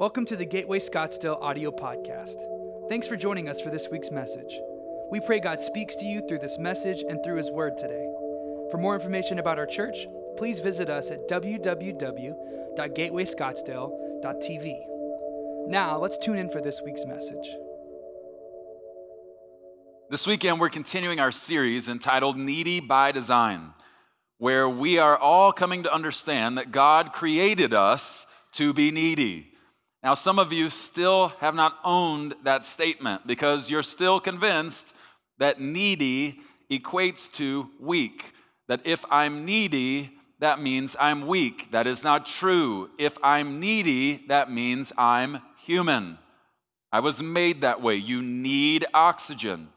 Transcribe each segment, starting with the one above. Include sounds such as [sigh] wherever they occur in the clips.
Welcome to the Gateway Scottsdale audio podcast. Thanks for joining us for this week's message. We pray God speaks to you through this message and through His Word today. For more information about our church, please visit us at www.gatewayscottsdale.tv. Now, let's tune in for this week's message. This weekend, we're continuing our series entitled Needy by Design, where we are all coming to understand that God created us to be needy. Now, some of you still have not owned that statement because you're still convinced that needy equates to weak. That if I'm needy, that means I'm weak. That is not true. If I'm needy, that means I'm human. I was made that way. You need oxygen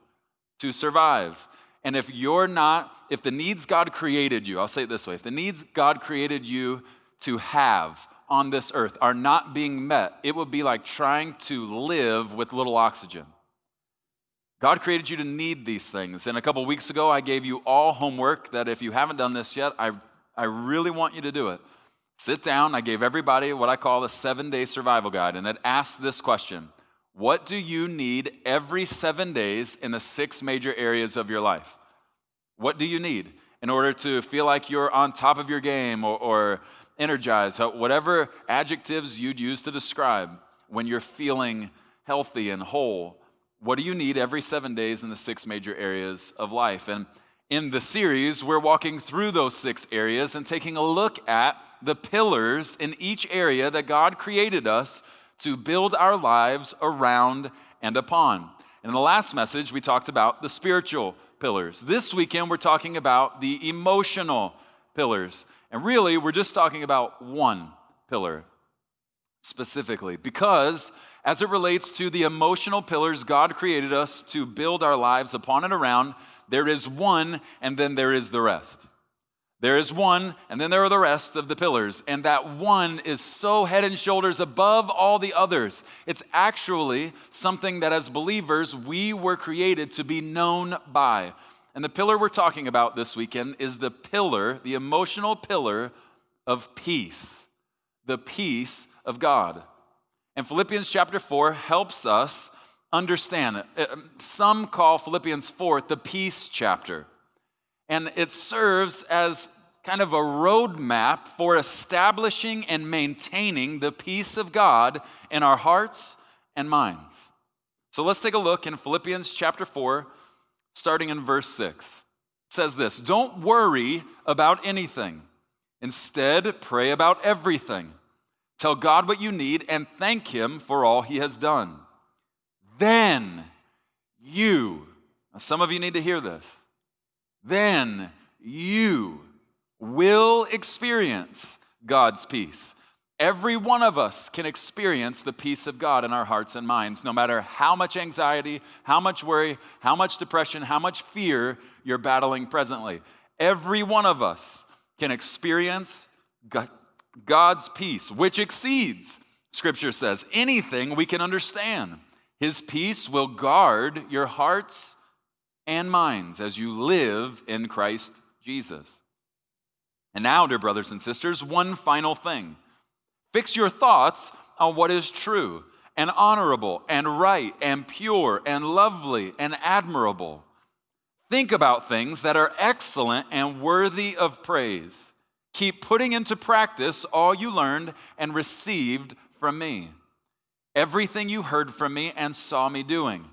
to survive. And if you're not, if the needs God created you, I'll say it this way if the needs God created you to have on this earth are not being met, it would be like trying to live with little oxygen. God created you to need these things. And a couple weeks ago, I gave you all homework that if you haven't done this yet, I, I really want you to do it. Sit down. I gave everybody what I call a seven day survival guide, and it asks this question What do you need every seven days in the six major areas of your life? What do you need in order to feel like you're on top of your game or, or energized, whatever adjectives you'd use to describe when you're feeling healthy and whole. What do you need every seven days in the six major areas of life? And in the series, we're walking through those six areas and taking a look at the pillars in each area that God created us to build our lives around and upon. In the last message, we talked about the spiritual pillars. This weekend, we're talking about the emotional pillars. And really, we're just talking about one pillar specifically, because as it relates to the emotional pillars God created us to build our lives upon and around, there is one, and then there is the rest. There is one, and then there are the rest of the pillars. And that one is so head and shoulders above all the others. It's actually something that as believers we were created to be known by. And the pillar we're talking about this weekend is the pillar, the emotional pillar of peace, the peace of God. And Philippians chapter 4 helps us understand it. Uh, some call Philippians 4 the peace chapter. And it serves as kind of a roadmap for establishing and maintaining the peace of God in our hearts and minds. So let's take a look in Philippians chapter 4, starting in verse 6. It says this Don't worry about anything. Instead, pray about everything. Tell God what you need and thank Him for all He has done. Then you, some of you need to hear this, then you will experience God's peace Every one of us can experience the peace of God in our hearts and minds, no matter how much anxiety, how much worry, how much depression, how much fear you're battling presently. Every one of us can experience God's peace, which exceeds, Scripture says, anything we can understand. His peace will guard your hearts and minds as you live in Christ Jesus. And now, dear brothers and sisters, one final thing. Fix your thoughts on what is true and honorable and right and pure and lovely and admirable. Think about things that are excellent and worthy of praise. Keep putting into practice all you learned and received from me, everything you heard from me and saw me doing.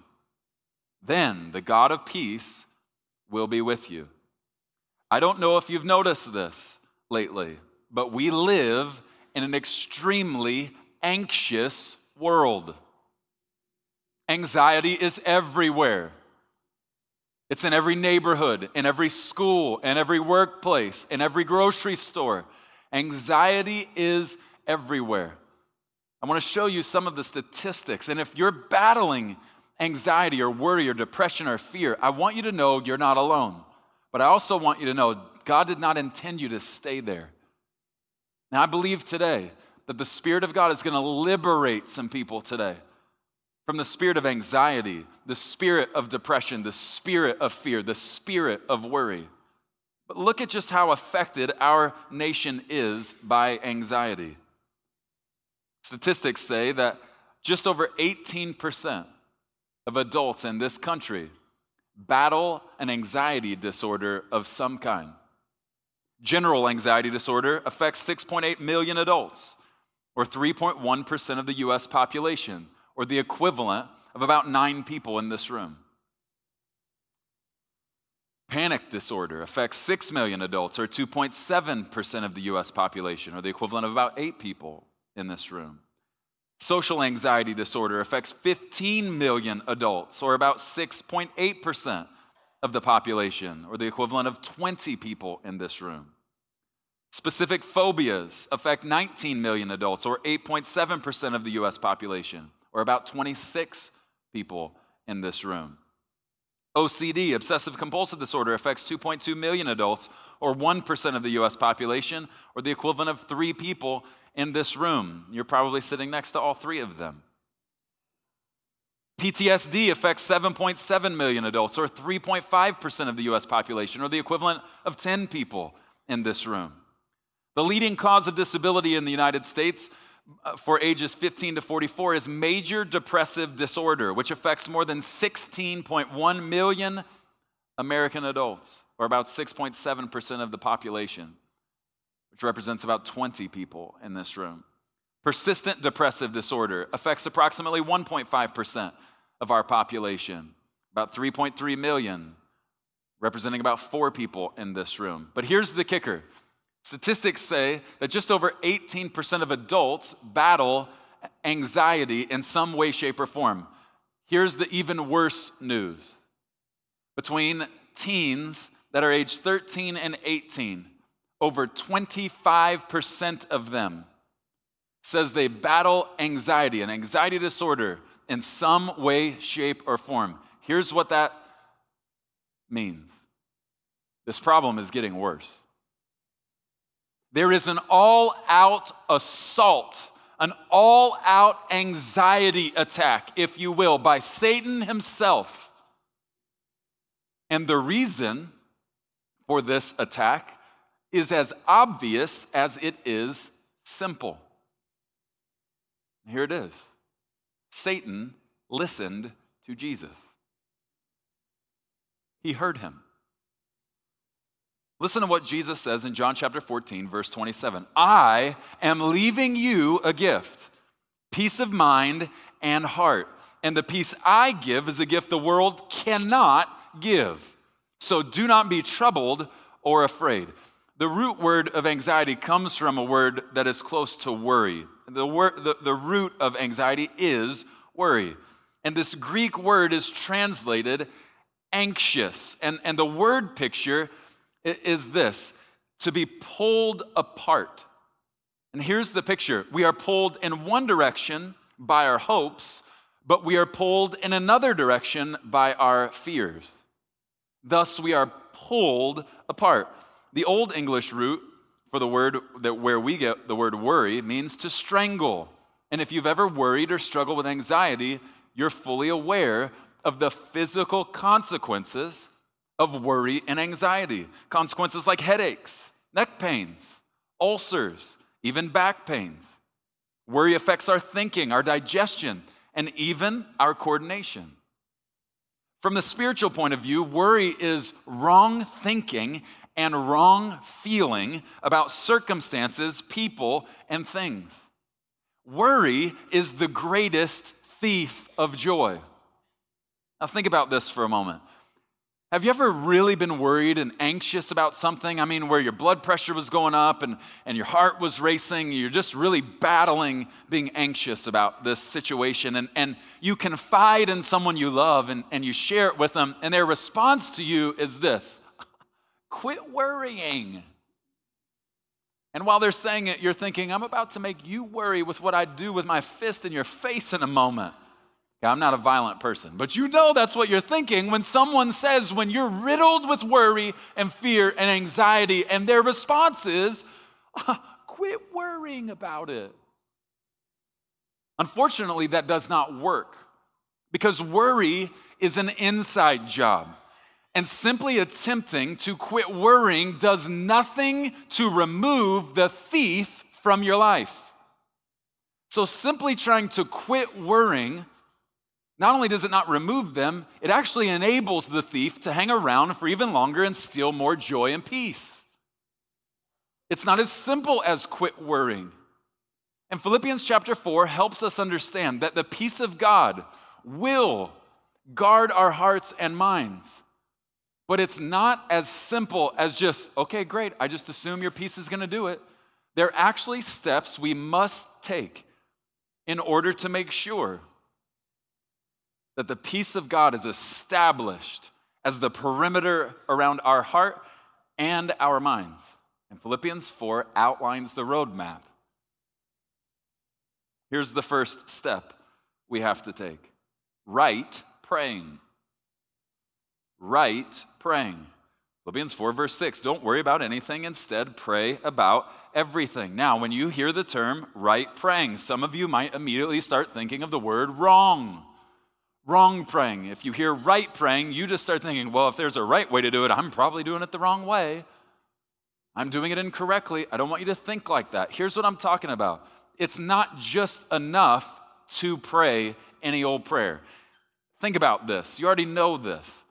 Then the God of peace will be with you. I don't know if you've noticed this lately, but we live in an extremely anxious world. Anxiety is everywhere. It's in every neighborhood, in every school, in every workplace, in every grocery store. Anxiety is everywhere. I want to show you some of the statistics. And if you're battling anxiety or worry or depression or fear, I want you to know you're not alone. But I also want you to know God did not intend you to stay there. Now, I believe today that the Spirit of God is going to liberate some people today from the spirit of anxiety, the spirit of depression, the spirit of fear, the spirit of worry. But look at just how affected our nation is by anxiety. Statistics say that just over 18% of adults in this country battle an anxiety disorder of some kind. General anxiety disorder affects 6.8 million adults, or 3.1% of the US population, or the equivalent of about nine people in this room. Panic disorder affects 6 million adults, or 2.7% of the US population, or the equivalent of about eight people in this room. Social anxiety disorder affects 15 million adults, or about 6.8% of the population, or the equivalent of 20 people in this room. Specific phobias affect 19 million adults, or 8.7% of the US population, or about 26 people in this room. OCD, obsessive compulsive disorder, affects 2.2 million adults, or 1% of the US population, or the equivalent of three people in this room. You're probably sitting next to all three of them. PTSD affects 7.7 million adults, or 3.5% of the US population, or the equivalent of 10 people in this room. The leading cause of disability in the United States uh, for ages 15 to 44 is major depressive disorder, which affects more than 16.1 million American adults, or about 6.7% of the population, which represents about 20 people in this room. Persistent depressive disorder affects approximately 1.5% of our population, about 3.3 million, representing about four people in this room. But here's the kicker Statistics say that just over 18% of adults battle anxiety in some way, shape, or form. Here's the even worse news between teens that are age 13 and 18, over 25% of them says they battle anxiety, an anxiety disorder in some way, shape, or form. Here's what that means this problem is getting worse. There is an all out assault, an all out anxiety attack, if you will, by Satan himself. And the reason for this attack is as obvious as it is simple. Here it is Satan listened to Jesus, he heard him. Listen to what Jesus says in John chapter 14, verse 27. I am leaving you a gift, peace of mind and heart. And the peace I give is a gift the world cannot give. So do not be troubled or afraid. The root word of anxiety comes from a word that is close to worry. The, word, the, the root of anxiety is worry. And this Greek word is translated anxious. And, and the word picture is this to be pulled apart. And here's the picture we are pulled in one direction by our hopes, but we are pulled in another direction by our fears. Thus, we are pulled apart. The Old English root for the word that where we get the word worry means to strangle. And if you've ever worried or struggled with anxiety, you're fully aware of the physical consequences of worry and anxiety. Consequences like headaches, neck pains, ulcers, even back pains. Worry affects our thinking, our digestion, and even our coordination. From the spiritual point of view, worry is wrong thinking and wrong feeling about circumstances, people, and things. Worry is the greatest thief of joy. Now, think about this for a moment. Have you ever really been worried and anxious about something? I mean, where your blood pressure was going up and, and your heart was racing, you're just really battling being anxious about this situation. And, and you confide in someone you love and, and you share it with them, and their response to you is this quit worrying. And while they're saying it, you're thinking, I'm about to make you worry with what I do with my fist in your face in a moment. I'm not a violent person, but you know that's what you're thinking when someone says, when you're riddled with worry and fear and anxiety, and their response is, ah, quit worrying about it. Unfortunately, that does not work because worry is an inside job. And simply attempting to quit worrying does nothing to remove the thief from your life. So simply trying to quit worrying, not only does it not remove them, it actually enables the thief to hang around for even longer and steal more joy and peace. It's not as simple as quit worrying. And Philippians chapter 4 helps us understand that the peace of God will guard our hearts and minds. But it's not as simple as just, okay, great, I just assume your peace is going to do it. There are actually steps we must take in order to make sure that the peace of God is established as the perimeter around our heart and our minds. And Philippians 4 outlines the roadmap. Here's the first step we have to take right praying. Right praying. Philippians 4, verse 6 Don't worry about anything, instead, pray about everything. Now, when you hear the term right praying, some of you might immediately start thinking of the word wrong. Wrong praying. If you hear right praying, you just start thinking, well, if there's a right way to do it, I'm probably doing it the wrong way. I'm doing it incorrectly. I don't want you to think like that. Here's what I'm talking about it's not just enough to pray any old prayer. Think about this. You already know this.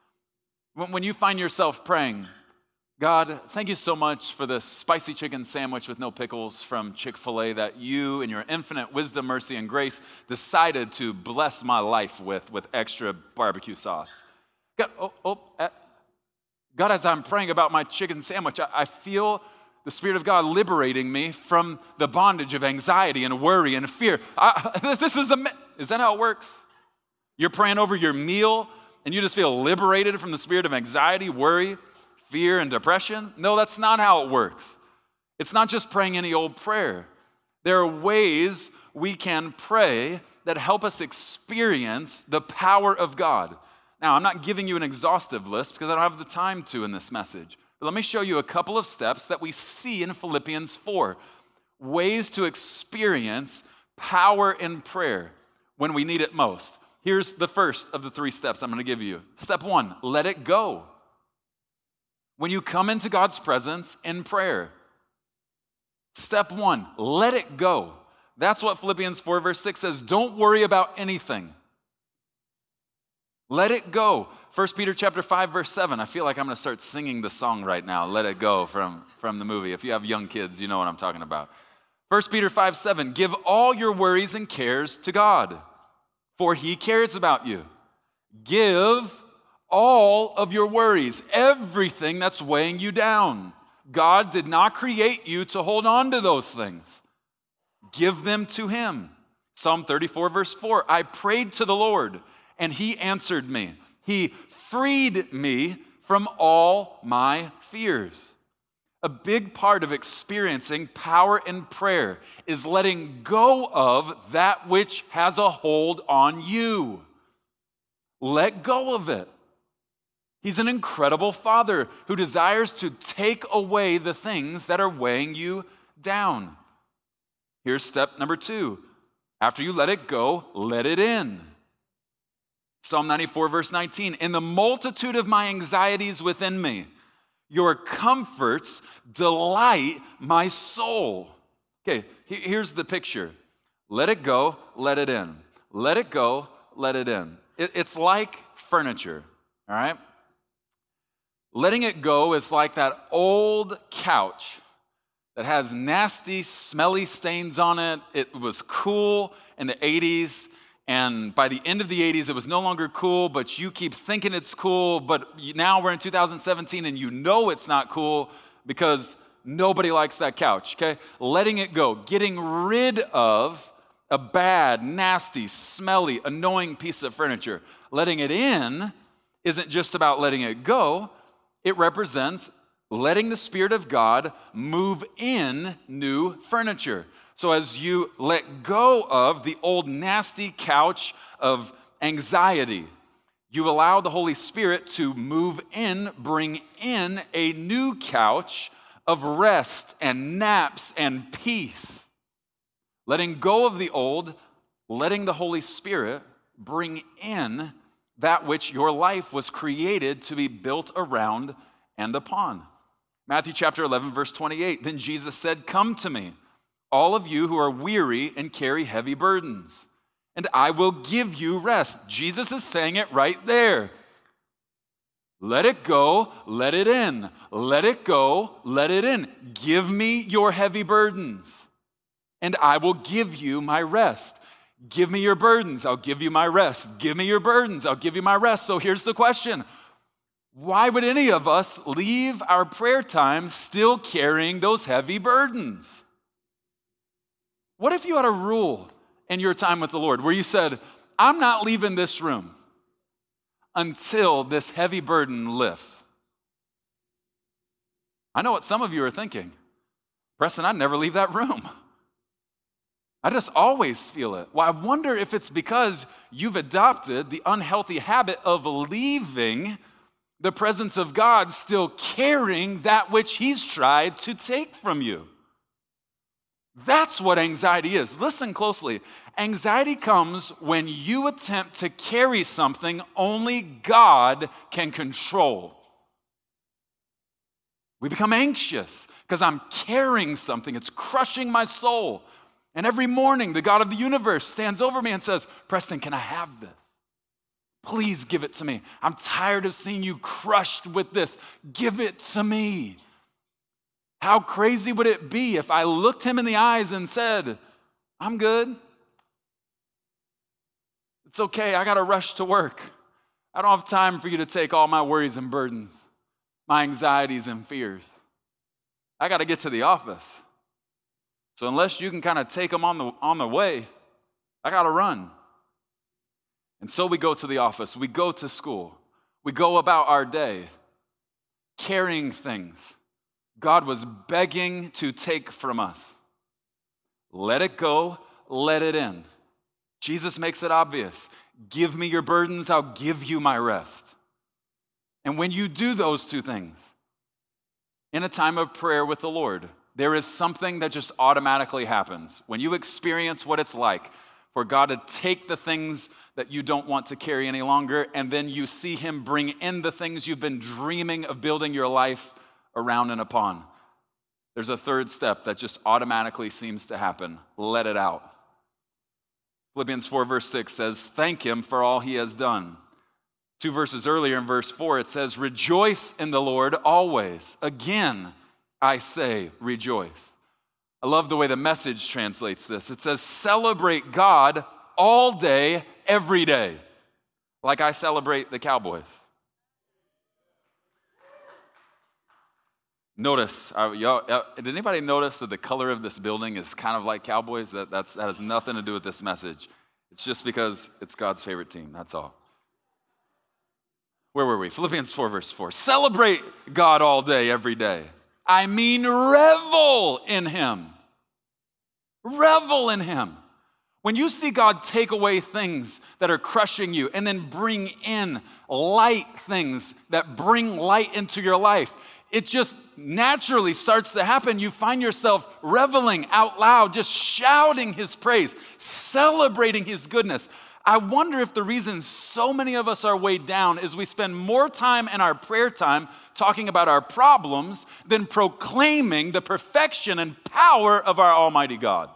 When you find yourself praying, God, thank you so much for this spicy chicken sandwich with no pickles from Chick fil A that you, in your infinite wisdom, mercy, and grace, decided to bless my life with, with extra barbecue sauce. God, oh, oh, uh, God as I'm praying about my chicken sandwich, I, I feel the Spirit of God liberating me from the bondage of anxiety and worry and fear. I, [laughs] this is a, is that how it works? You're praying over your meal and you just feel liberated from the spirit of anxiety, worry, fear, and depression? No, that's not how it works. It's not just praying any old prayer. There are ways we can pray that help us experience the power of God. Now, I'm not giving you an exhaustive list because I don't have the time to in this message. But let me show you a couple of steps that we see in Philippians 4 ways to experience power in prayer when we need it most. Here's the first of the three steps I'm going to give you. Step one let it go. When you come into God's presence in prayer, step one, let it go. That's what Philippians 4, verse 6 says. Don't worry about anything. Let it go. 1 Peter chapter 5, verse 7. I feel like I'm going to start singing the song right now, Let It Go, from, from the movie. If you have young kids, you know what I'm talking about. 1 Peter 5, 7. Give all your worries and cares to God for he cares about you. Give all of your worries, everything that's weighing you down. God did not create you to hold on to those things. Give them to him. Psalm 34, verse 4 I prayed to the Lord, and he answered me. He freed me from all my fears. A big part of experiencing power in prayer is letting go of that which has a hold on you. Let go of it. He's an incredible father who desires to take away the things that are weighing you down. Here's step number two after you let it go, let it in. Psalm 94, verse 19 In the multitude of my anxieties within me, your comforts delight my soul. Okay, here's the picture let it go, let it in. Let it go, let it in. It's like furniture, all right? Letting it go is like that old couch that has nasty, smelly stains on it. It was cool in the 80s and by the end of the 80s, it was no longer cool, but you keep thinking it's cool. But now we're in 2017 and you know it's not cool because nobody likes that couch, okay? Letting it go, getting rid of a bad, nasty, smelly, annoying piece of furniture. Letting it in isn't just about letting it go, it represents letting the Spirit of God move in new furniture. So, as you let go of the old nasty couch of anxiety, you allow the Holy Spirit to move in, bring in a new couch of rest and naps and peace. Letting go of the old, letting the Holy Spirit bring in that which your life was created to be built around and upon. Matthew chapter 11, verse 28. Then Jesus said, Come to me all of you who are weary and carry heavy burdens, and I will give you rest. Jesus is saying it right there. Let it go, let it in. Let it go, let it in. Give me your heavy burdens, and I will give you my rest. Give me your burdens, I'll give you my rest. Give me your burdens, I'll give you my rest. So here's the question Why would any of us leave our prayer time still carrying those heavy burdens? What if you had a rule in your time with the Lord where you said, I'm not leaving this room until this heavy burden lifts? I know what some of you are thinking. Preston, I'd never leave that room. I just always feel it. Well, I wonder if it's because you've adopted the unhealthy habit of leaving the presence of God, still carrying that which He's tried to take from you. That's what anxiety is. Listen closely. Anxiety comes when you attempt to carry something only God can control. We become anxious because I'm carrying something, it's crushing my soul. And every morning, the God of the universe stands over me and says, Preston, can I have this? Please give it to me. I'm tired of seeing you crushed with this. Give it to me. How crazy would it be if I looked him in the eyes and said, I'm good. It's okay. I got to rush to work. I don't have time for you to take all my worries and burdens, my anxieties and fears. I got to get to the office. So unless you can kind of take them on the, on the way, I got to run. And so we go to the office, we go to school, we go about our day carrying things God was begging to take from us. Let it go, let it in. Jesus makes it obvious. Give me your burdens, I'll give you my rest. And when you do those two things in a time of prayer with the Lord, there is something that just automatically happens. When you experience what it's like for God to take the things that you don't want to carry any longer, and then you see Him bring in the things you've been dreaming of building your life around and upon. There's a third step that just automatically seems to happen let it out. Philippians 4, verse 6 says, Thank Him for all He has done. Two verses earlier in verse 4, it says, Rejoice in the Lord always. Again, I say, rejoice. I love the way the message translates this. It says, celebrate God all day, every day, like I celebrate the Cowboys. Notice, uh, uh, did anybody notice that the color of this building is kind of like Cowboys? That, that's, that has nothing to do with this message. It's just because it's God's favorite team, that's all. Where were we? Philippians 4, verse 4. Celebrate God all day, every day. I mean, revel in Him. Revel in Him. When you see God take away things that are crushing you and then bring in light things that bring light into your life, it just naturally starts to happen. You find yourself reveling out loud, just shouting His praise, celebrating His goodness. I wonder if the reason so many of us are weighed down is we spend more time in our prayer time talking about our problems than proclaiming the perfection and power of our Almighty God.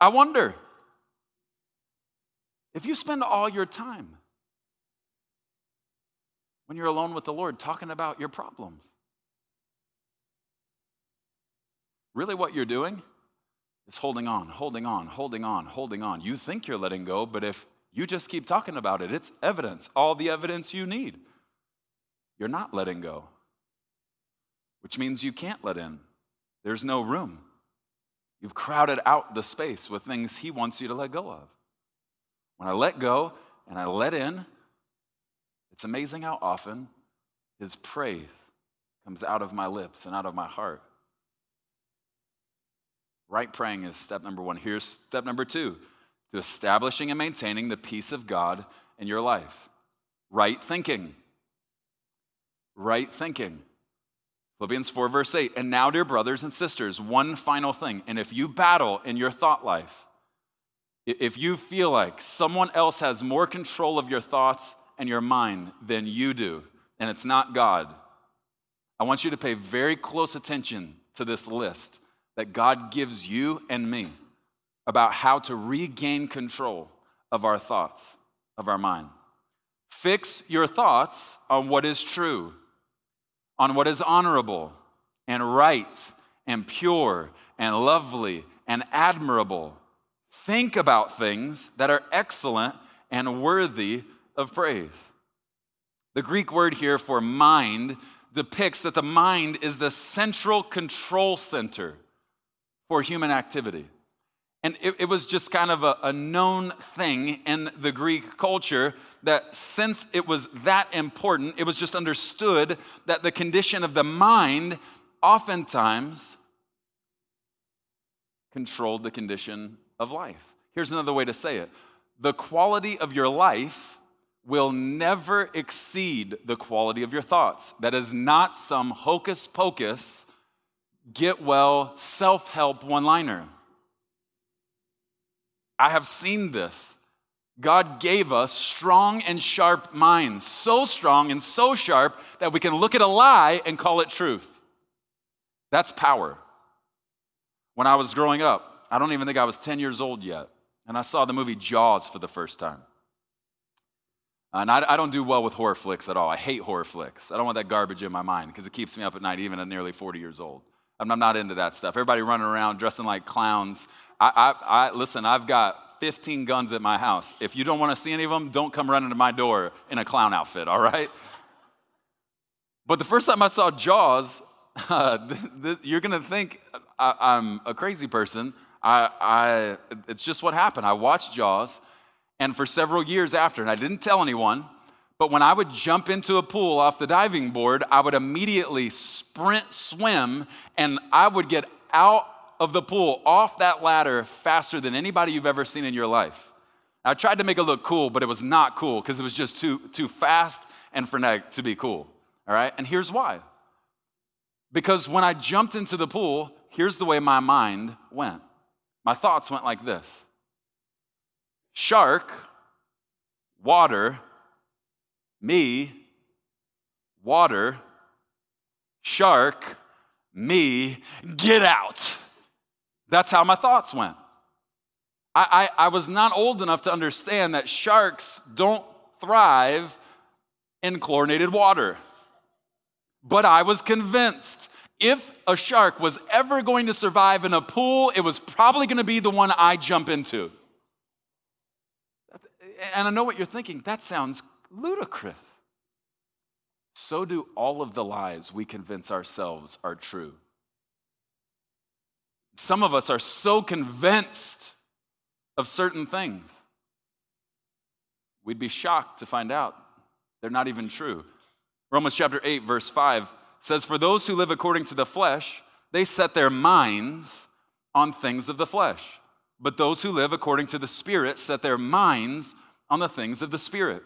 I wonder if you spend all your time when you're alone with the Lord talking about your problems, really what you're doing is holding on, holding on, holding on, holding on. You think you're letting go, but if you just keep talking about it, it's evidence, all the evidence you need. You're not letting go, which means you can't let in. There's no room. You've crowded out the space with things He wants you to let go of. When I let go and I let in, it's amazing how often His praise comes out of my lips and out of my heart. Right praying is step number one. Here's step number two to establishing and maintaining the peace of God in your life. Right thinking. Right thinking. Philippians 4, verse 8. And now, dear brothers and sisters, one final thing. And if you battle in your thought life, if you feel like someone else has more control of your thoughts and your mind than you do, and it's not God, I want you to pay very close attention to this list that God gives you and me about how to regain control of our thoughts, of our mind. Fix your thoughts on what is true, on what is honorable and right and pure and lovely and admirable. Think about things that are excellent and worthy of praise. The Greek word here for mind depicts that the mind is the central control center for human activity. And it, it was just kind of a, a known thing in the Greek culture that since it was that important, it was just understood that the condition of the mind oftentimes controlled the condition of life. Here's another way to say it the quality of your life will never exceed the quality of your thoughts. That is not some hocus pocus, get well, self help one liner. I have seen this. God gave us strong and sharp minds, so strong and so sharp that we can look at a lie and call it truth. That's power. When I was growing up, I don't even think I was 10 years old yet, and I saw the movie Jaws for the first time. And I, I, don't do well with horror flicks at all. I hate horror flicks. I don't want that garbage in my mind because it keeps me up at night, even at nearly 40 years old. I'm, I'm not into that stuff. Everybody running around dressing like clowns. I, I, I, listen, I've got 15 guns at my house. If you don't want to see any of them, don't come running to my door in a clown outfit, all right? But the first time I saw Jaws, [laughs] uh, th- th- you're to think I, am a crazy person. I, I, it's just what happened. I watched Jaws and for several years after, and I didn't tell anyone, but when I would jump into a pool off the diving board, I would immediately sprint swim and I would get out of the pool off that ladder faster than anybody you've ever seen in your life. I tried to make it look cool, but it was not cool because it was just too, too fast and frenetic to be cool. All right? And here's why. Because when I jumped into the pool, here's the way my mind went. My thoughts went like this Shark, water, me, water, shark, me, get out. That's how my thoughts went. I, I, I, was not old enough to understand that sharks don't thrive in chlorinated water. But I was convinced if a shark was ever going to survive in a pool, it was probably going to be the one I jump into. And I know what you're thinking. That sounds ludicrous. So do all of the lies we convince ourselves are true. Some of us are so convinced of certain things, we'd be shocked to find out they're not even true. Romans chapter 8, verse 5 says, For those who live according to the flesh, they set their minds on things of the flesh. But those who live according to the Spirit set their minds on the things of the Spirit.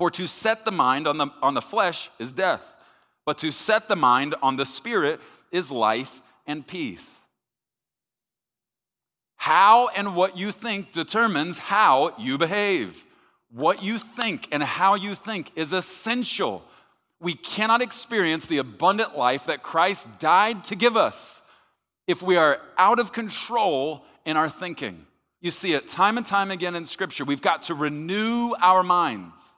For to set the mind on the, on the flesh is death, but to set the mind on the Spirit is life and peace. How and what you think determines how you behave. What you think and how you think is essential. We cannot experience the abundant life that Christ died to give us if we are out of control in our thinking. You see it time and time again in Scripture. We've got to renew our minds.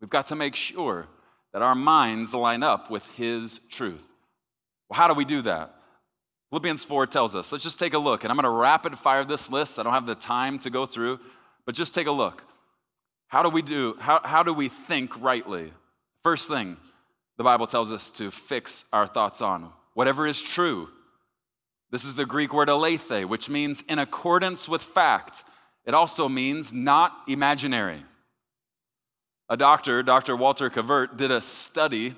We've got to make sure that our minds line up with His truth. Well, how do we do that? Philippians 4 tells us. Let's just take a look. And I'm going to rapid fire this list. I don't have the time to go through, but just take a look. How do we do, how, how do we think rightly? First thing, the Bible tells us to fix our thoughts on whatever is true this is the Greek word aletheia, which means in accordance with fact. It also means not imaginary. A doctor, Dr. Walter Cavert, did a study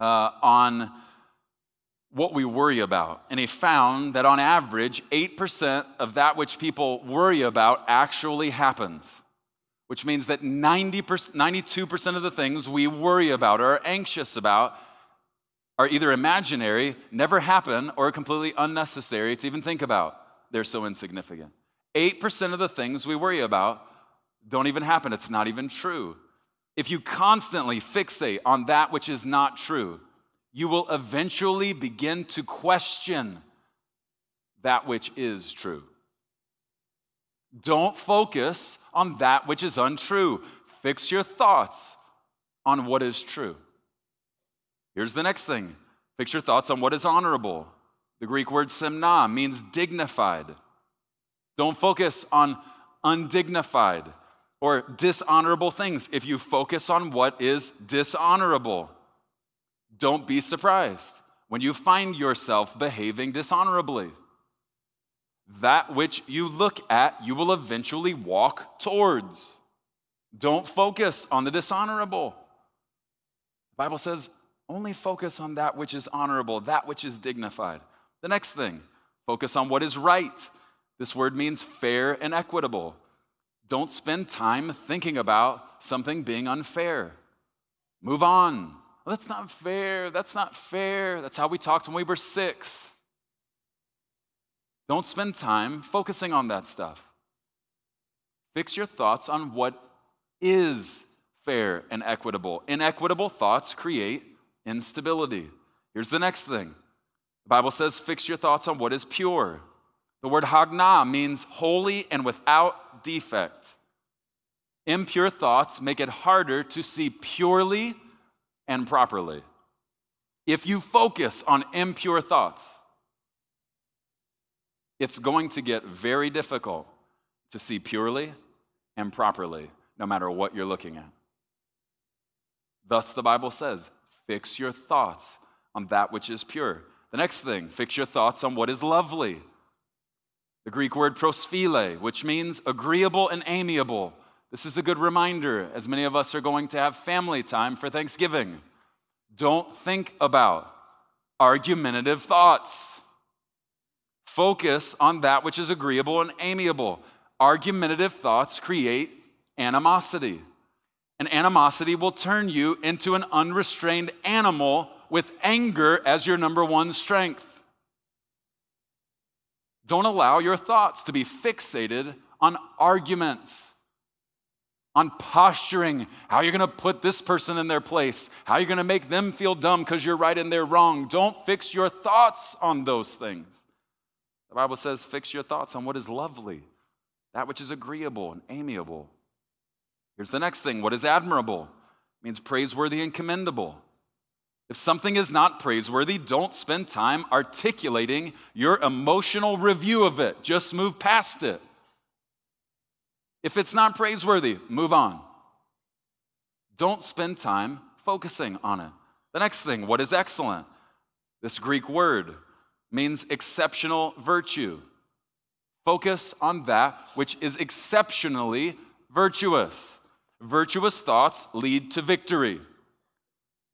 uh, on what we worry about. And he found that on average, 8% of that which people worry about actually happens, which means that 90%, 92% of the things we worry about or are anxious about are either imaginary, never happen, or completely unnecessary to even think about. They're so insignificant. 8% of the things we worry about don't even happen. It's not even true. If you constantly fixate on that which is not true, you will eventually begin to question that which is true. Don't focus on that which is untrue. Fix your thoughts on what is true. Here's the next thing fix your thoughts on what is honorable. The Greek word semna means dignified. Don't focus on undignified or dishonorable things. If you focus on what is dishonorable, don't be surprised when you find yourself behaving dishonorably. That which you look at, you will eventually walk towards. Don't focus on the dishonorable. The Bible says, only focus on that which is honorable, that which is dignified. The next thing, focus on what is right. This word means fair and equitable. Don't spend time thinking about something being unfair. Move on. Well, that's not fair. That's not fair. That's how we talked when we were six. Don't spend time focusing on that stuff. Fix your thoughts on what is fair and equitable. Inequitable thoughts create instability. Here's the next thing the Bible says, fix your thoughts on what is pure. The word hagna means holy and without defect. Impure thoughts make it harder to see purely and properly. If you focus on impure thoughts, it's going to get very difficult to see purely and properly, no matter what you're looking at. Thus, the Bible says, fix your thoughts on that which is pure. The next thing, fix your thoughts on what is lovely. The Greek word prosphile, which means agreeable and amiable. This is a good reminder as many of us are going to have family time for Thanksgiving. Don't think about argumentative thoughts. Focus on that which is agreeable and amiable. Argumentative thoughts create animosity. And animosity will turn you into an unrestrained animal with anger as your number one strength. Don't allow your thoughts to be fixated on arguments, on posturing, how you're gonna put this person in their place, how you're gonna make them feel dumb because you're right and they're wrong. Don't fix your thoughts on those things. The Bible says, fix your thoughts on what is lovely, that which is agreeable and amiable. Here's the next thing what is admirable? It means praiseworthy and commendable. If something is not praiseworthy, don't spend time articulating your emotional review of it. Just move past it. If it's not praiseworthy, move on. Don't spend time focusing on it. The next thing, what is excellent? This Greek word means exceptional virtue. Focus on that which is exceptionally virtuous. Virtuous thoughts lead to victory.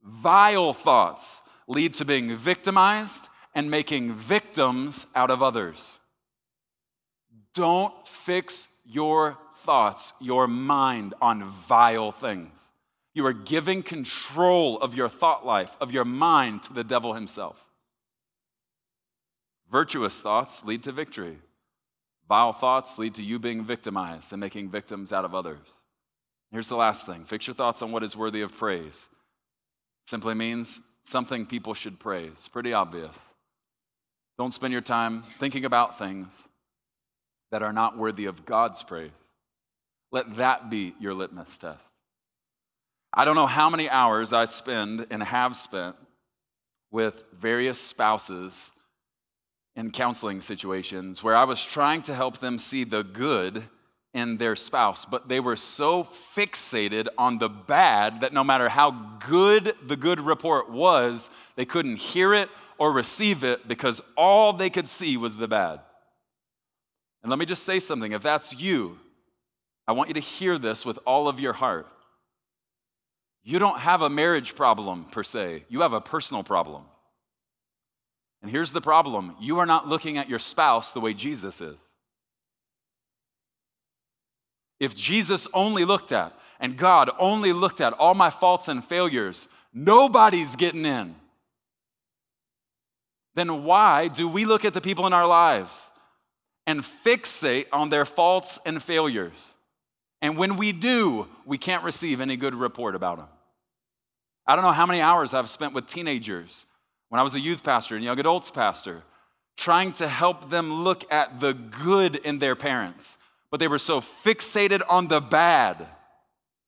Vile thoughts lead to being victimized and making victims out of others. Don't fix your thoughts, your mind on vile things. You are giving control of your thought life, of your mind to the devil himself. Virtuous thoughts lead to victory. Vile thoughts lead to you being victimized and making victims out of others. Here's the last thing fix your thoughts on what is worthy of praise. Simply means something people should praise. It's Pretty obvious. Don't spend your time thinking about things that are not worthy of God's praise. Let that be your litmus test. I don't know how many hours I spend and have spent with various spouses in counseling situations where I was trying to help them see the good in their spouse, but they were so fixated on the bad that no matter how good the good report was, they couldn't hear it or receive it because all they could see was the bad. And let me just say something if that's you, I want you to hear this with all of your heart. You don't have a marriage problem per se, you have a personal problem. And here's the problem you are not looking at your spouse the way Jesus is. If Jesus only looked at, and God only looked at all my faults and failures, nobody's getting in. Then why do we look at the people in our lives and fixate on their faults and failures? And when we do, we can't receive any good report about them. I don't know how many hours I've spent with teenagers when I was a youth pastor and young adults pastor, trying to help them look at the good in their parents. But they were so fixated on the bad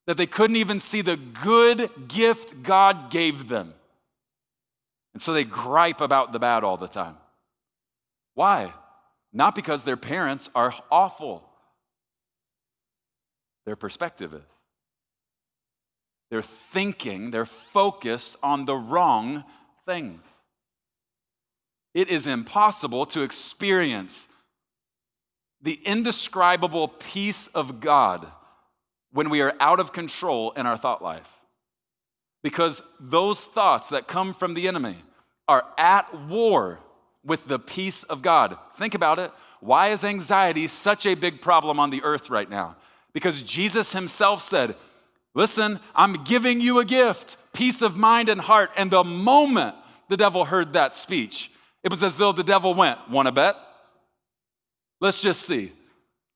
that they couldn't even see the good gift God gave them. And so they gripe about the bad all the time. Why? Not because their parents are awful, their perspective is. They're thinking, they're focused on the wrong things. It is impossible to experience the indescribable peace of God when we are out of control in our thought life. Because those thoughts that come from the enemy are at war with the peace of God. Think about it. Why is anxiety such a big problem on the earth right now? Because Jesus himself said, Listen, I'm giving you a gift, peace of mind and heart. And the moment the devil heard that speech, it was as though the devil went, Want to bet? Let's just see.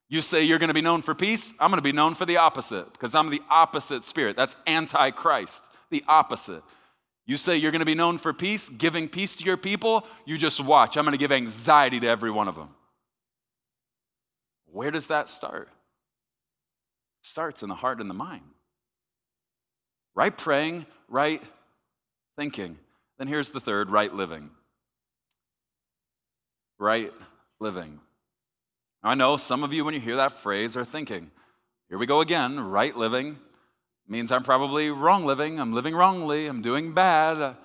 You say you're going to be known for peace, I'm going to be known for the opposite because I'm the opposite spirit. That's antichrist, the opposite. You say you're going to be known for peace, giving peace to your people, you just watch. I'm going to give anxiety to every one of them. Where does that start? It starts in the heart and the mind right praying, right thinking. Then here's the third right living. Right living. I know some of you, when you hear that phrase, are thinking, here we go again, right living means I'm probably wrong living, I'm living wrongly, I'm doing bad,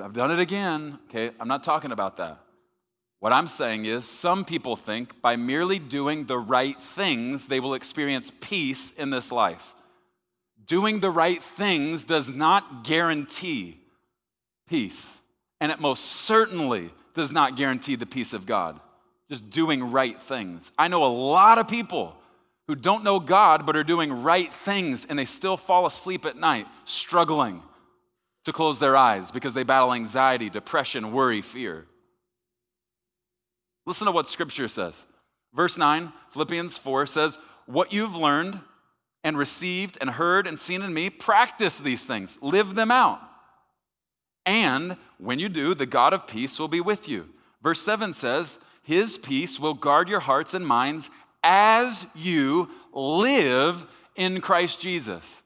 I've done it again. Okay, I'm not talking about that. What I'm saying is, some people think by merely doing the right things, they will experience peace in this life doing the right things does not guarantee peace. And it most certainly does not guarantee the peace of God. Just doing right things. I know a lot of people who don't know God but are doing right things and they still fall asleep at night struggling to close their eyes because they battle anxiety, depression, worry, fear. Listen to what scripture says. Verse 9, Philippians 4 says, What you've learned and received and heard and seen in me, practice these things, live them out. And when you do, the God of peace will be with you. Verse 7 says, His peace will guard your hearts and minds as you live in Christ Jesus.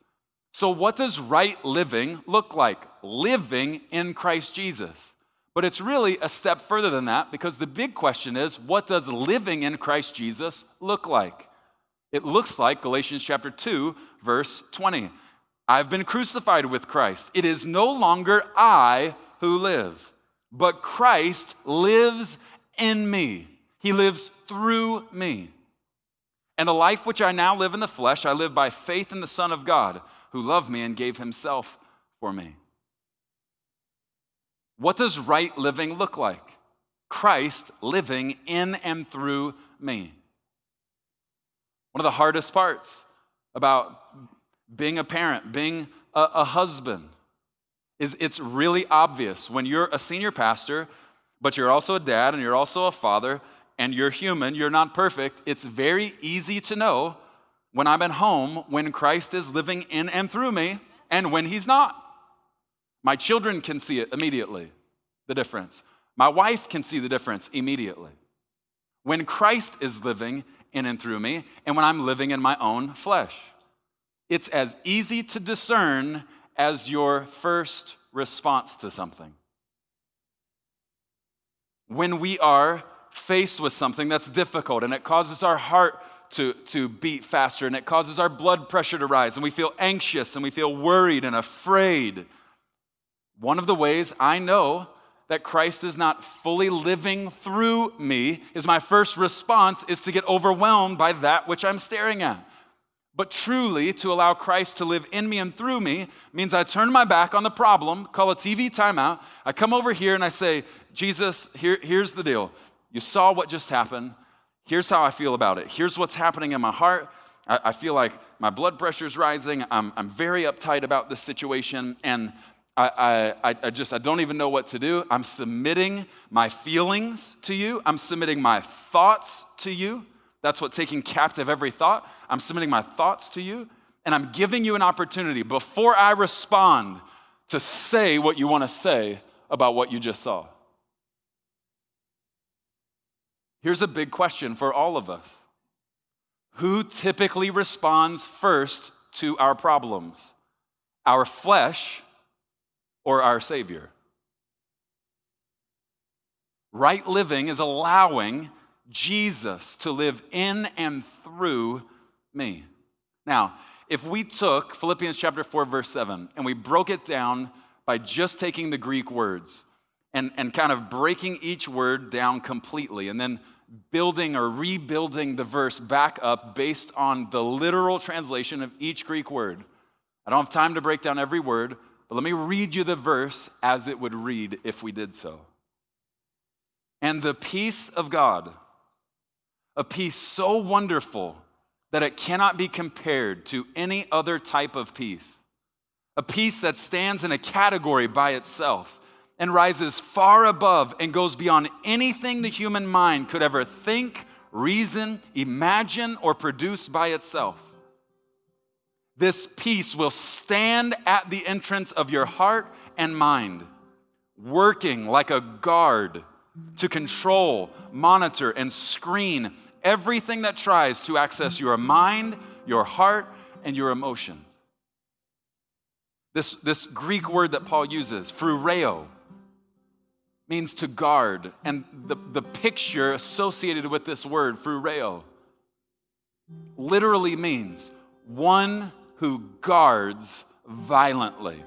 So, what does right living look like? Living in Christ Jesus. But it's really a step further than that because the big question is what does living in Christ Jesus look like? It looks like Galatians chapter 2, verse 20. I've been crucified with Christ. It is no longer I who live, but Christ lives in me. He lives through me. And the life which I now live in the flesh, I live by faith in the Son of God, who loved me and gave himself for me. What does right living look like? Christ living in and through me. One of the hardest parts about being a parent, being a, a husband, is it's really obvious when you're a senior pastor, but you're also a dad and you're also a father, and you're human, you're not perfect. It's very easy to know when I'm at home when Christ is living in and through me and when he's not. My children can see it immediately, the difference. My wife can see the difference immediately. When Christ is living in and through me, and when I'm living in my own flesh. It's as easy to discern as your first response to something. When we are faced with something that's difficult and it causes our heart to, to beat faster and it causes our blood pressure to rise and we feel anxious and we feel worried and afraid, one of the ways I know that Christ is not fully living through me is my first response is to get overwhelmed by that which I'm staring at. But truly, to allow Christ to live in me and through me means I turn my back on the problem, call a TV timeout. I come over here and I say, Jesus, here, here's the deal. You saw what just happened. Here's how I feel about it. Here's what's happening in my heart. I, I feel like my blood pressure's rising. I'm, I'm very uptight about this situation. And I, I, I just, I don't even know what to do. I'm submitting my feelings to you. I'm submitting my thoughts to you. That's what taking captive every thought. I'm submitting my thoughts to you. And I'm giving you an opportunity before I respond to say what you want to say about what you just saw. Here's a big question for all of us Who typically responds first to our problems? Our flesh or our Savior? Right living is allowing Jesus to live in and through me. Now, if we took Philippians chapter 4, verse 7, and we broke it down by just taking the Greek words and, and kind of breaking each word down completely, and then building or rebuilding the verse back up based on the literal translation of each Greek word. I don't have time to break down every word, but let me read you the verse as it would read if we did so. And the peace of God, a peace so wonderful that it cannot be compared to any other type of peace, a peace that stands in a category by itself and rises far above and goes beyond anything the human mind could ever think, reason, imagine, or produce by itself. This peace will stand at the entrance of your heart and mind, working like a guard to control, monitor, and screen everything that tries to access your mind, your heart, and your emotions. This, this Greek word that Paul uses, phroureo, means to guard. And the, the picture associated with this word, phroureo, literally means one who guards violently.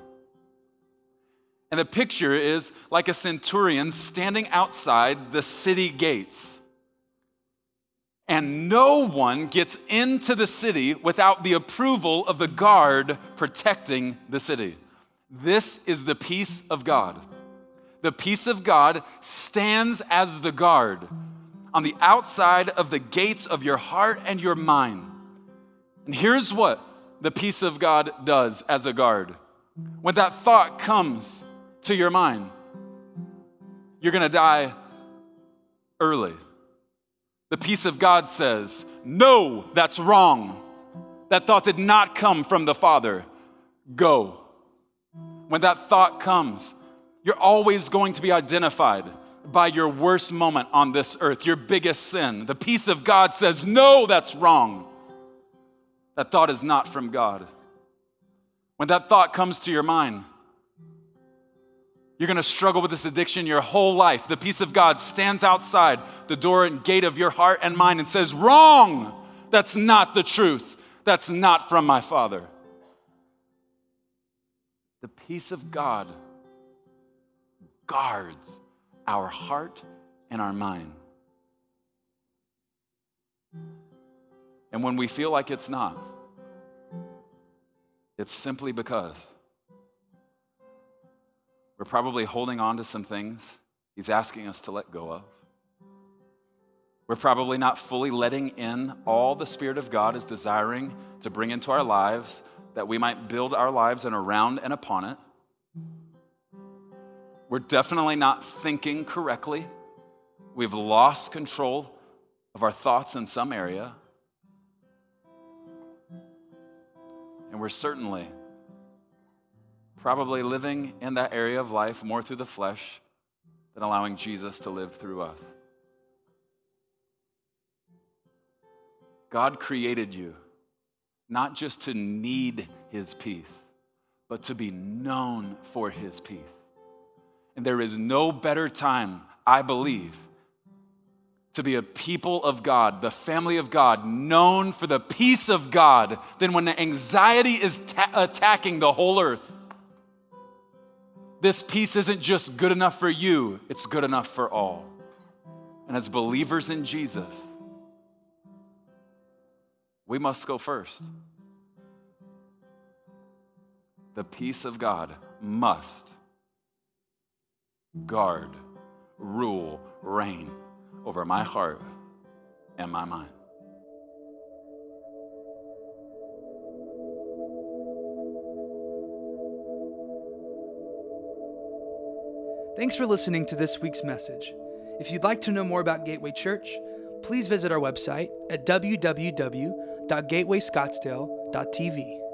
And the picture is like a centurion standing outside the city gates. And no one gets into the city without the approval of the guard protecting the city. This is the peace of God. The peace of God stands as the guard on the outside of the gates of your heart and your mind. And here's what the peace of God does as a guard. When that thought comes to your mind, you're gonna die early. The peace of God says, No, that's wrong. That thought did not come from the Father. Go. When that thought comes, you're always going to be identified by your worst moment on this earth, your biggest sin. The peace of God says, No, that's wrong. That thought is not from God. When that thought comes to your mind, you're gonna struggle with this addiction your whole life. The peace of God stands outside the door and gate of your heart and mind and says, Wrong! That's not the truth. That's not from my Father. The peace of God guards our heart and our mind. And when we feel like it's not, it's simply because we're probably holding on to some things He's asking us to let go of. We're probably not fully letting in all the Spirit of God is desiring to bring into our lives that we might build our lives and around and upon it. We're definitely not thinking correctly. We've lost control of our thoughts in some area. And we're certainly probably living in that area of life more through the flesh than allowing Jesus to live through us. God created you not just to need his peace, but to be known for his peace. And there is no better time, I believe, to be a people of God, the family of God, known for the peace of God, than when the anxiety is ta- attacking the whole earth. This peace isn't just good enough for you, it's good enough for all. And as believers in Jesus, we must go first. The peace of God must guard, rule, reign over my heart and my mind. Thanks for listening to this week's message. If you'd like to know more about Gateway Church, please visit our website at www.gatewayscottsdale.tv.